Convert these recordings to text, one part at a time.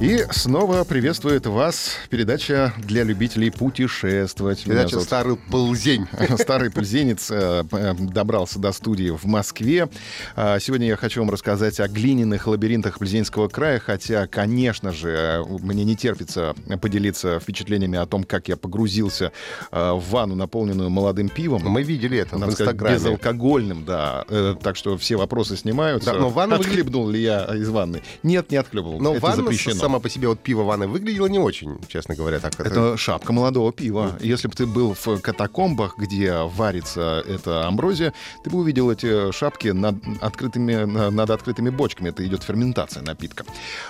И снова приветствует вас передача для любителей путешествовать. Передача зовут «Старый ползень». Старый пыльзенец э, э, добрался до студии в Москве. А, Сегодня я хочу вам рассказать о глиняных лабиринтах Пльзенского края, хотя, конечно же, мне не терпится поделиться впечатлениями о том, как я погрузился э, в ванну, наполненную молодым пивом. Мы видели это в Надо сказать, Инстаграме. безалкогольным, да. Так что все вопросы снимаются. Да, но ванна Отхлебнул ли я из ванны? Нет, не отхлебывал. Но Это ванна запрещено. Сама по себе, вот пиво ванны выглядело не очень, честно говоря. Так, Это шапка молодого пива. Если бы ты был в катакомбах, где варится эта амброзия, ты бы увидел эти шапки над открытыми, на- над открытыми бочками. Это идет ферментация напитка.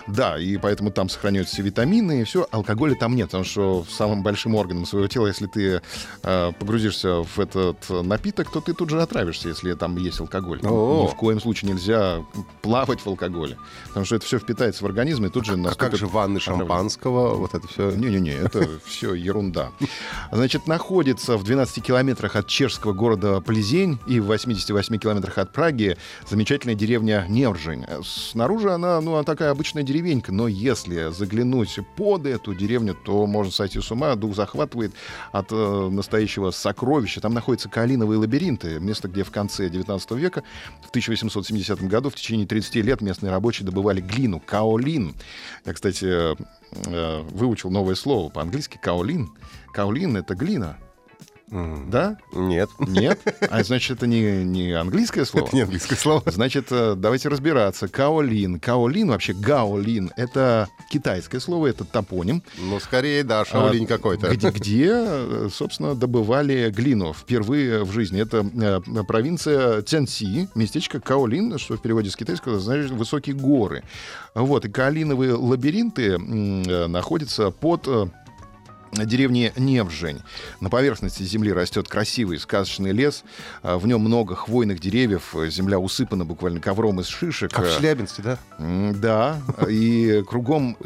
Да, и поэтому там сохраняются все витамины и все. Алкоголя там нет, потому что самым большим органом своего тела, если ты э, погрузишься в этот напиток, то ты тут же отравишься, если там есть алкоголь. О. Ни в коем случае нельзя плавать в алкоголе, потому что это все впитается в организм и тут же А как наступит же ванны шампанского, вот это все? Не-не-не, это все ерунда. Значит, находится в 12 километрах от чешского города Плезень и в 88 километрах от Праги замечательная деревня Невржень. Снаружи она, ну, она такая обычная деревенька, но если заглянуть под эту деревню, то можно сойти с ума, дух захватывает от э, настоящего сокровища. Там находятся калиновые лабиринты, место, где в конце 19 века, в 1870 году, в течение 30 лет местные рабочие добывали глину, каолин. Кстати, э, выучил новое слово по-английски каолин. Каолин — это глина, Да? Нет, Нет? А значит, это не, не английское слово? это не английское слово. Значит, э, давайте разбираться. Каолин. Каолин, вообще гаолин, это китайское слово, это топоним. Ну, скорее, да, шаолинь А, какой-то. Где, где, э, собственно, добывали глину впервые в жизни. Это э, провинция Цянси, местечко Каолин, что в переводе с китайского значит «высокие горы». Вот, и каолиновые лабиринты находятся под деревни Невжень. На поверхности земли растет красивый сказочный лес. А, В нем много хвойных деревьев. Земля усыпана буквально ковром из шишек. Как в Э, Челябинске, да? М, Да, и кругом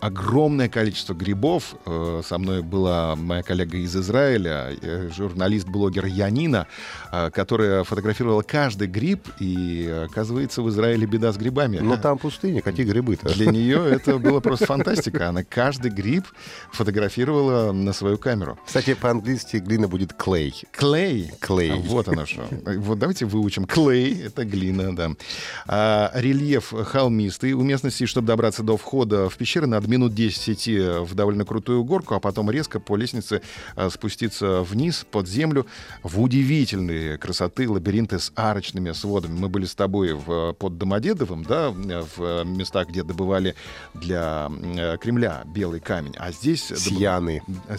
огромное количество грибов. Э, Со мной была моя коллега из Израиля, э, журналист-блогер Янина, э, которая фотографировала каждый гриб, и оказывается, в Израиле беда с грибами. Но там пустыня, какие грибы-то? Для нее это было просто фантастика. Она каждый гриб фотографировала на свою камеру. Кстати, по-английски глина будет клей. Клей. Клей. А, Вот оно что. Вот давайте выучим. Клей — это глина, да. А, рельеф холмистый. У местности, чтобы добраться до входа в пещеры, надо минут 10 идти в довольно крутую горку, а потом резко по лестнице а, спуститься вниз, под землю, в удивительные красоты лабиринты с арочными сводами. Мы были с тобой в, под Домодедовым, да, в местах, где добывали для э, Кремля белый камень. А здесь... добы-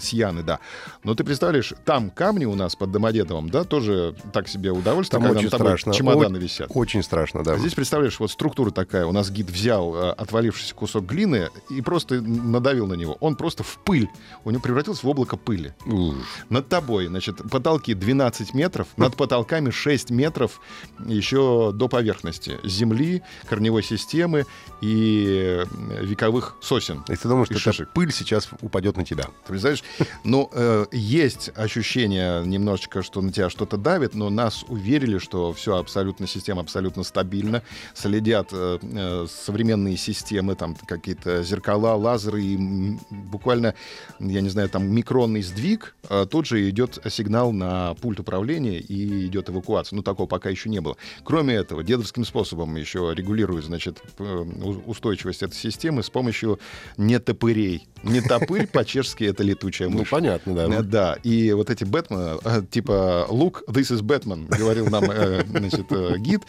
Сияны. Сияны, да. Но ты представляешь, там камни у нас под Домодедовым, да, тоже так себе удовольствие, Там когда очень тобой страшно. чемоданы О- висят. Очень страшно, да. А здесь, представляешь, вот структура такая. У нас гид взял э, отвалившийся кусок глины и просто надавил на него. Он просто в пыль. У него превратился в облако пыли. Ух. Над тобой, значит, потолки 12 метров, над потолками 6 метров еще до поверхности земли, корневой системы и э, вековых сосен. И ты думаешь, что шишек. пыль сейчас упадет на тебя? Представляешь? Ну, э, есть ощущение немножечко, что на тебя что-то давит, но нас уверили, что все абсолютно, система абсолютно стабильна. Следят э, э, современные системы, там какие-то зеркала, лазеры, и буквально, я не знаю, там микронный сдвиг, э, тут же идет сигнал на пульт управления и идет эвакуация. Ну, такого пока еще не было. Кроме этого, дедовским способом еще регулируют, значит, у- устойчивость этой системы с помощью нетопырей. Нетопырь по-чешски это летучая Ну, мышь. понятно, Э, да. Да, и вот эти Бэтмен, э, типа «Look, this is Batman», говорил нам э, значит, гид.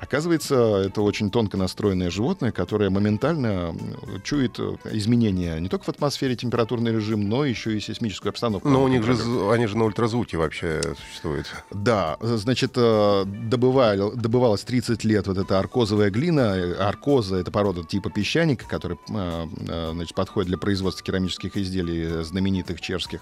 Оказывается, это очень тонко настроенное животное, которое моментально чует изменения не только в атмосфере температурный режим, но еще и сейсмическую обстановку. Но у них же, они же на ультразвуке вообще существуют. Да, значит, добывали, добывалась 30 лет вот эта аркозовая глина. Аркоза — это порода типа песчаника, который значит, подходит для производства керамических изделий знаменитых чешских.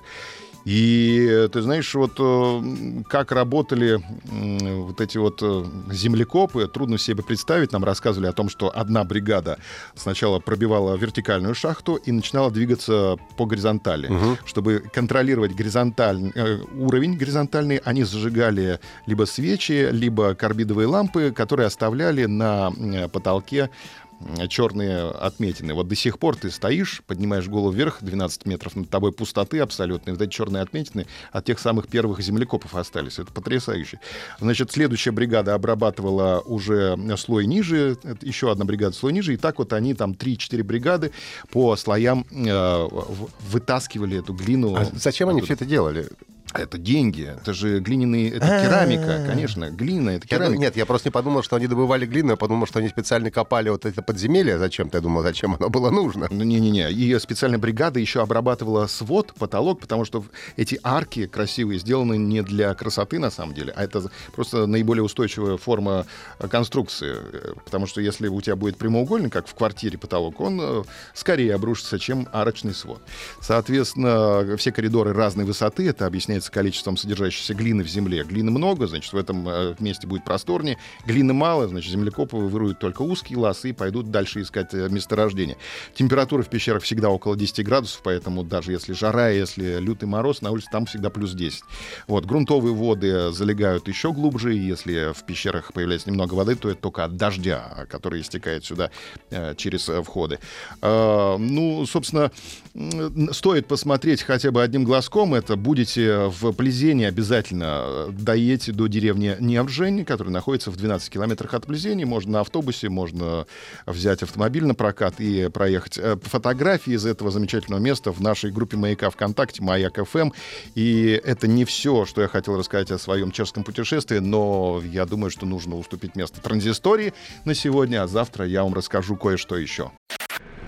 И ты знаешь, вот э, как работали вот эти вот э, землекопы, трудно себе представить. Нам рассказывали о том, что одна бригада сначала пробивала вертикальную шахту и начинала двигаться по горизонтали. Угу. Чтобы контролировать горизонталь... Э, уровень горизонтальный, они зажигали либо свечи, либо карбидовые лампы, которые оставляли на потолке черные отметины. Вот до сих пор ты стоишь, поднимаешь голову вверх, 12 метров над тобой пустоты абсолютной. Вот эти черные отметины от тех самых первых землекопов остались. Это потрясающе. Значит, следующая бригада обрабатывала уже слой ниже, еще одна бригада слой ниже, и так вот они там 3-4 бригады по слоям э, вытаскивали эту глину. А зачем они все это делали? Это деньги, это же глиняные, это керамика, конечно, глина, это керамика. Нет, я просто не подумал, что они добывали глину, я подумал, что они специально копали вот это подземелье зачем-то, я думал, зачем оно было нужно. Ну, не-не-не, ее специальная бригада еще обрабатывала свод, потолок, потому что эти арки красивые сделаны не для красоты, на самом деле, а это просто наиболее устойчивая форма э, конструкции, потому что если у тебя будет прямоугольник, как в квартире потолок, он э, скорее обрушится, чем арочный свод. Соответственно, все коридоры разной высоты, это объясняется с количеством содержащейся глины в земле. Глины много, значит, в этом э, месте будет просторнее. Глины мало, значит, землекопы выруют только узкие ласы и пойдут дальше искать э, месторождение. Температура в пещерах всегда около 10 градусов, поэтому даже если жара, если лютый мороз, на улице там всегда плюс 10. Вот, грунтовые воды залегают еще глубже, и если в пещерах появляется немного воды, то это только от дождя, который истекает сюда э, через э, входы. Э, ну, собственно, стоит посмотреть хотя бы одним глазком это. Будете в Плезени обязательно э, доедете до деревни Невжень, которая находится в 12 километрах от Плезени. Можно на автобусе, можно взять автомобиль на прокат и проехать. Э, фотографии из этого замечательного места в нашей группе «Маяка ВКонтакте» «Маяк ФМ». И это не все, что я хотел рассказать о своем чешском путешествии, но я думаю, что нужно уступить место транзистории на сегодня, а завтра я вам расскажу кое-что еще.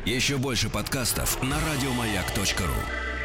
Еще больше подкастов на радиомаяк.ру